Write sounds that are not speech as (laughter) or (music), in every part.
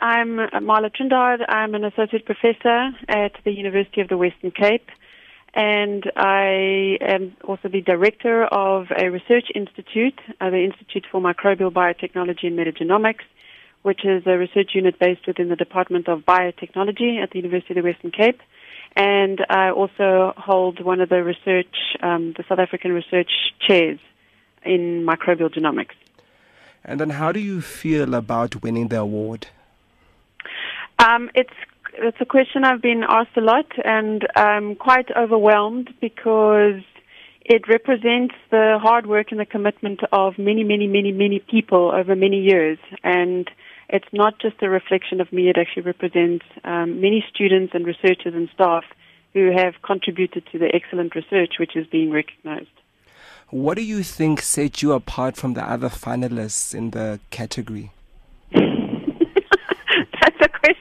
I'm Marla Trindade. I'm an associate professor at the University of the Western Cape, and I am also the director of a research institute, uh, the Institute for Microbial Biotechnology and Metagenomics, which is a research unit based within the Department of Biotechnology at the University of the Western Cape. And I also hold one of the research, um, the South African research chairs in microbial genomics. And then, how do you feel about winning the award? Um, it's it's a question I've been asked a lot, and I'm quite overwhelmed because it represents the hard work and the commitment of many, many, many, many people over many years. And it's not just a reflection of me, it actually represents um, many students and researchers and staff who have contributed to the excellent research which is being recognized. What do you think set you apart from the other finalists in the category?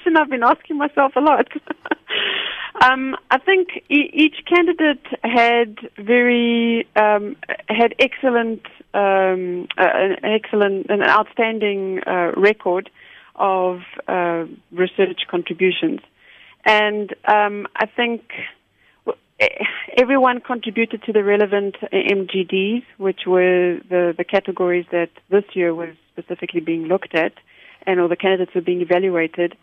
Question I've been asking myself a lot. (laughs) um, I think e- each candidate had very um, had excellent, um, uh, an excellent, an outstanding uh, record of uh, research contributions, and um, I think everyone contributed to the relevant MGDs, which were the, the categories that this year was specifically being looked at, and all the candidates were being evaluated.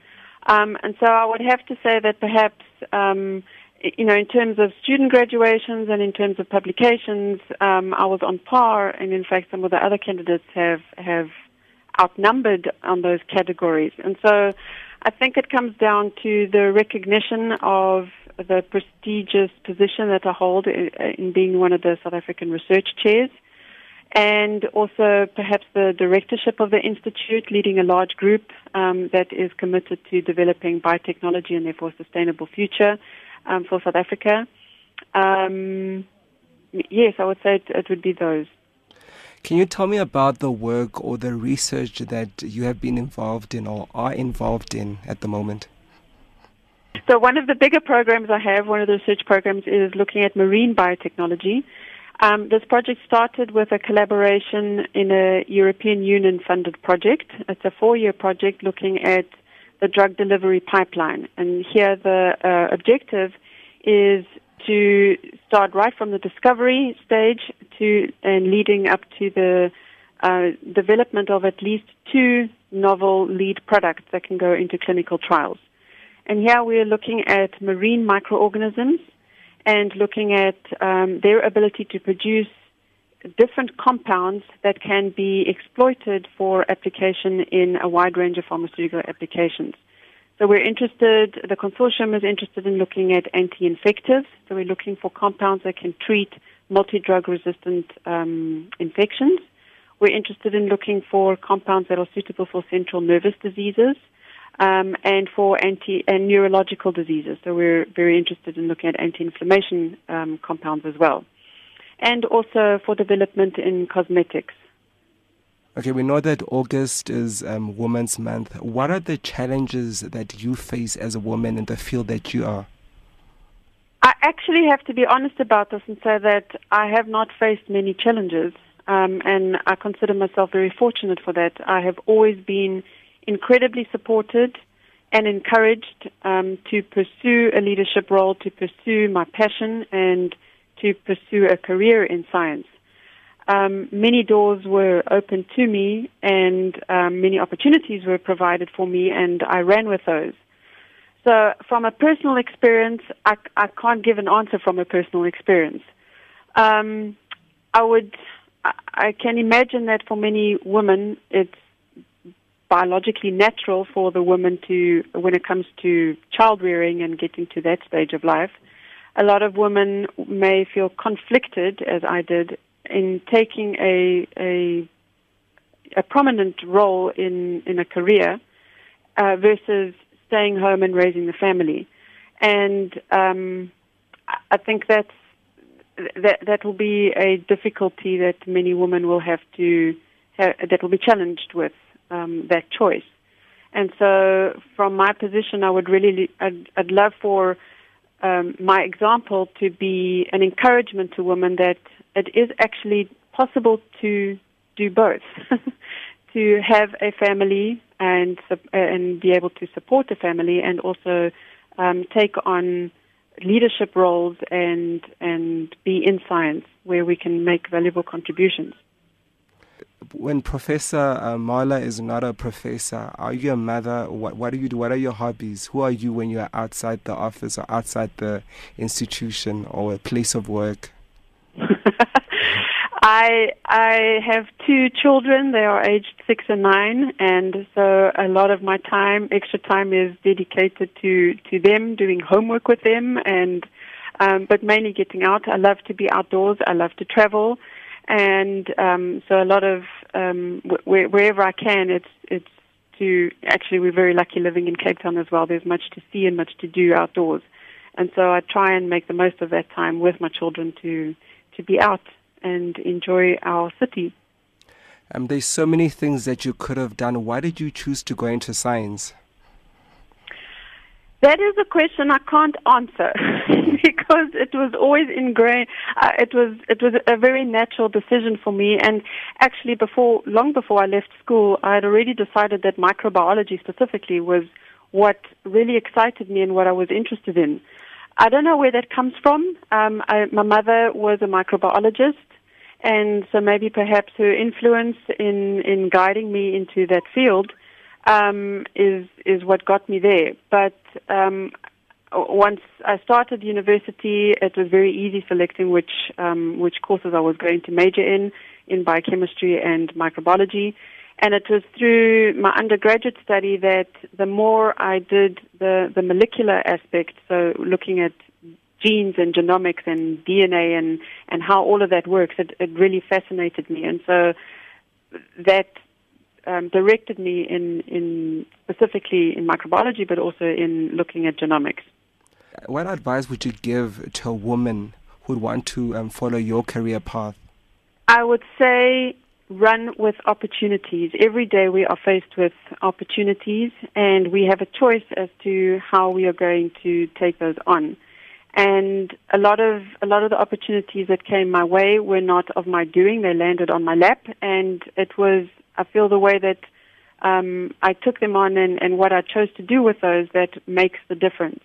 Um, and so I would have to say that perhaps, um, you know, in terms of student graduations and in terms of publications, um, I was on par, and in fact, some of the other candidates have have outnumbered on those categories. And so I think it comes down to the recognition of the prestigious position that I hold in being one of the South African research chairs, and also perhaps the directorship of the institute, leading a large group um, that is committed to developing biotechnology and therefore a sustainable future um, for South Africa. Um, yes, I would say it, it would be those. Can you tell me about the work or the research that you have been involved in or are involved in at the moment? So one of the bigger programs I have, one of the research programs, is looking at marine biotechnology. Um, this project started with a collaboration in a European Union funded project. It's a four year project looking at the drug delivery pipeline. And here the uh, objective is to start right from the discovery stage to and leading up to the uh, development of at least two novel lead products that can go into clinical trials. And here we are looking at marine microorganisms and looking at um, their ability to produce different compounds that can be exploited for application in a wide range of pharmaceutical applications. So we're interested, the consortium is interested in looking at anti-infectives. So we're looking for compounds that can treat multi-drug resistant um, infections. We're interested in looking for compounds that are suitable for central nervous diseases um, and for anti and neurological diseases. So we're very interested in looking at anti-inflammation um, compounds as well, and also for development in cosmetics. Okay, we know that August is um, Women's Month. What are the challenges that you face as a woman in the field that you are? I actually have to be honest about this and say that I have not faced many challenges, um, and I consider myself very fortunate for that. I have always been incredibly supported and encouraged um, to pursue a leadership role, to pursue my passion, and to pursue a career in science. Um, many doors were opened to me, and um, many opportunities were provided for me, and I ran with those. So, from a personal experience, I, I can't give an answer from a personal experience. Um, I would, I, I can imagine that for many women, it's biologically natural for the woman to, when it comes to child rearing and getting to that stage of life. A lot of women may feel conflicted, as I did, in taking a a, a prominent role in in a career uh, versus staying home and raising the family. And um, I think that's that that will be a difficulty that many women will have to have, that will be challenged with um, that choice. And so, from my position, I would really, I'd, I'd love for um, my example to be an encouragement to women that it is actually possible to do both. (laughs) to have a family and and be able to support the family and also um, take on leadership roles and and be in science where we can make valuable contributions. When Professor uh, Marla is not a professor, are you a mother? What what do you do? What are your hobbies? Who are you when you are outside the office or outside the institution or a place of work? (laughs) I I have two children. They are aged six and nine, and so a lot of my time, extra time, is dedicated to to them, doing homework with them, and um, but mainly getting out. I love to be outdoors. I love to travel, and um, so a lot of um, wh- wherever I can, it's it's to actually we're very lucky living in Cape Town as well. There's much to see and much to do outdoors, and so I try and make the most of that time with my children to to be out and enjoy our city. Um, there's so many things that you could have done. Why did you choose to go into science? That is a question I can't answer (laughs) because it was always ingrained. Uh, it was it was a very natural decision for me, and actually, before long before I left school, I had already decided that microbiology specifically was what really excited me and what I was interested in. I don't know where that comes from. Um, I, my mother was a microbiologist, and so maybe perhaps her influence in in guiding me into that field um, is is what got me there. But um, once I started university, it was very easy selecting which um, which courses I was going to major in in biochemistry and microbiology. And it was through my undergraduate study that the more I did the, the molecular aspect, so looking at genes and genomics and DNA and, and how all of that works, it, it really fascinated me. And so that um, directed me in, in specifically in microbiology, but also in looking at genomics. What advice would you give to a woman who would want to um, follow your career path? I would say run with opportunities. Every day we are faced with opportunities and we have a choice as to how we are going to take those on. And a lot of a lot of the opportunities that came my way were not of my doing. They landed on my lap and it was I feel the way that um, I took them on and, and what I chose to do with those that makes the difference.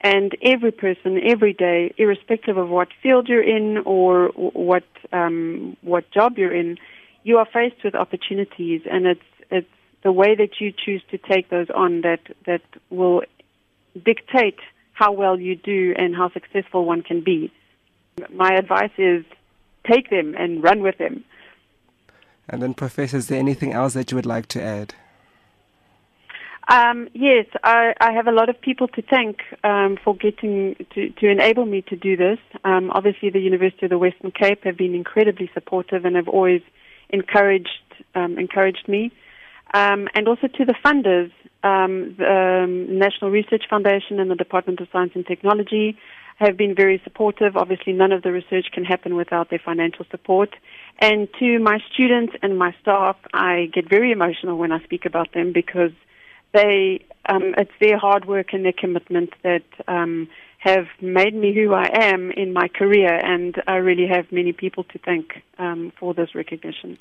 And every person, every day, irrespective of what field you're in or what um, what job you're in, you are faced with opportunities, and it's it's the way that you choose to take those on that that will dictate how well you do and how successful one can be. My advice is take them and run with them. And then, Professor, is there anything else that you would like to add? Um, yes, I, I, have a lot of people to thank um, for getting to, to, enable me to do this. Um, obviously, the University of the Western Cape have been incredibly supportive and have always encouraged um, encouraged me, um, and also to the funders, um, the National Research Foundation and the Department of Science and Technology have been very supportive. Obviously, none of the research can happen without their financial support. And to my students and my staff, I get very emotional when I speak about them because they um, it's their hard work and their commitment that um, have made me who I am in my career, and I really have many people to thank um, for this recognition.